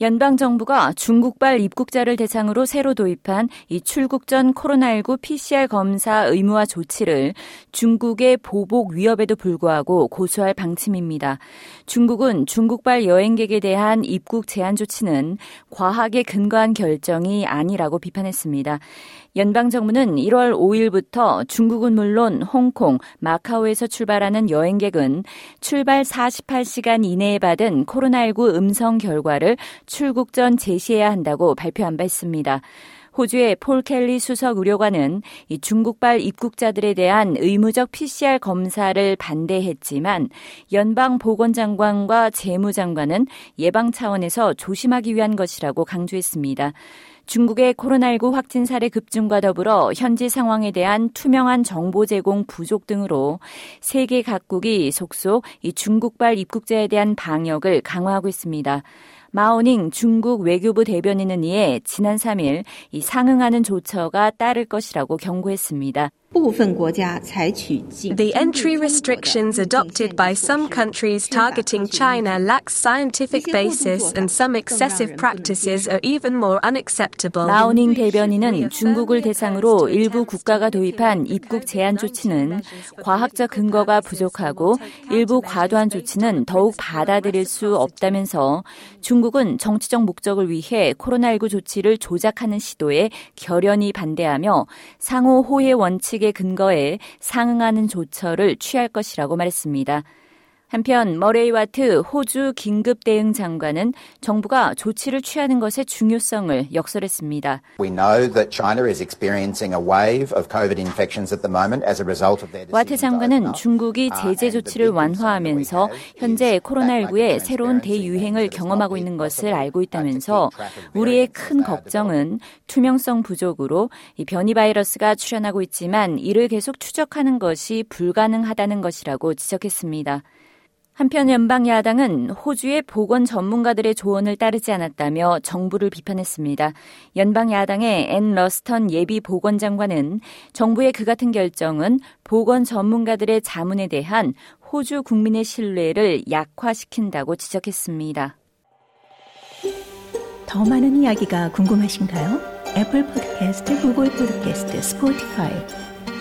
연방 정부가 중국발 입국자를 대상으로 새로 도입한 이 출국 전 코로나19 PCR 검사 의무화 조치를 중국의 보복 위협에도 불구하고 고수할 방침입니다. 중국은 중국발 여행객에 대한 입국 제한 조치는 과학에 근거한 결정이 아니라고 비판했습니다. 연방 정부는 1월 5일부터 중국은 물론 홍콩, 마카오에서 출발하는 여행객은 출발 48시간 이내에 받은 코로나19 음성 결과를 출국 전 제시해야 한다고 발표한 바 있습니다. 호주의 폴 켈리 수석 의료관은 이 중국발 입국자들에 대한 의무적 PCR 검사를 반대했지만 연방 보건장관과 재무장관은 예방 차원에서 조심하기 위한 것이라고 강조했습니다. 중국의 코로나19 확진 사례 급증과 더불어 현지 상황에 대한 투명한 정보 제공 부족 등으로 세계 각국이 속속 이 중국발 입국자에 대한 방역을 강화하고 있습니다. 마오닝 중국 외교부 대변인은 이에 지난 3일 이 상응하는 조처가 따를 것이라고 경고했습니다. The entry restrictions adopted by some countries targeting China lack scientific basis and some excessive practices are even more unacceptable. 마오닝 대변인은 중국을 대상으로 일부 국가가 도입한 입국 제한 조치는 과학적 근거가 부족하고 일부 과도한 조치는 더욱 받아들일 수 없다면서 중국은 정치적 목적을 위해 코로나19 조치를 조작하는 시도에 결연히 반대하며 상호 호혜 원칙 원칙에 근거해 상응하는 조처를 취할 것이라고 말했습니다. 한편 머레이 와트 호주 긴급 대응 장관은 정부가 조치를 취하는 것의 중요성을 역설했습니다. We know that China is experiencing a wave of COVID infections at the moment as a result of their 와트 장관은 중국이 제재 조치를 완화하면서 현재 코로나19의 새로운 대유행을 경험하고 있는 것을 알고 있다면서 우리의 큰 걱정은 투명성 부족으로 이 변이 바이러스가 출현하고 있지만 이를 계속 추적하는 것이 불가능하다는 것이라고 지적했습니다. 한편 연방 야당은 호주의 보건 전문가들의 조언을 따르지 않았다며 정부를 비판했습니다. 연방 야당의 앤 러스턴 예비 보건장관은 정부의 그 같은 결정은 보건 전문가들의 자문에 대한 호주 국민의 신뢰를 약화시킨다고 지적했습니다. 더 많은 이야기가 궁금하신가요? 애플 포드캐스트, 구글 포드캐스트, 스포티파이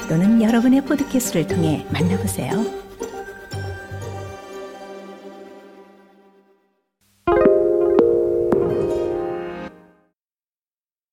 또는 여러분의 포드캐스트를 통해 만나보세요.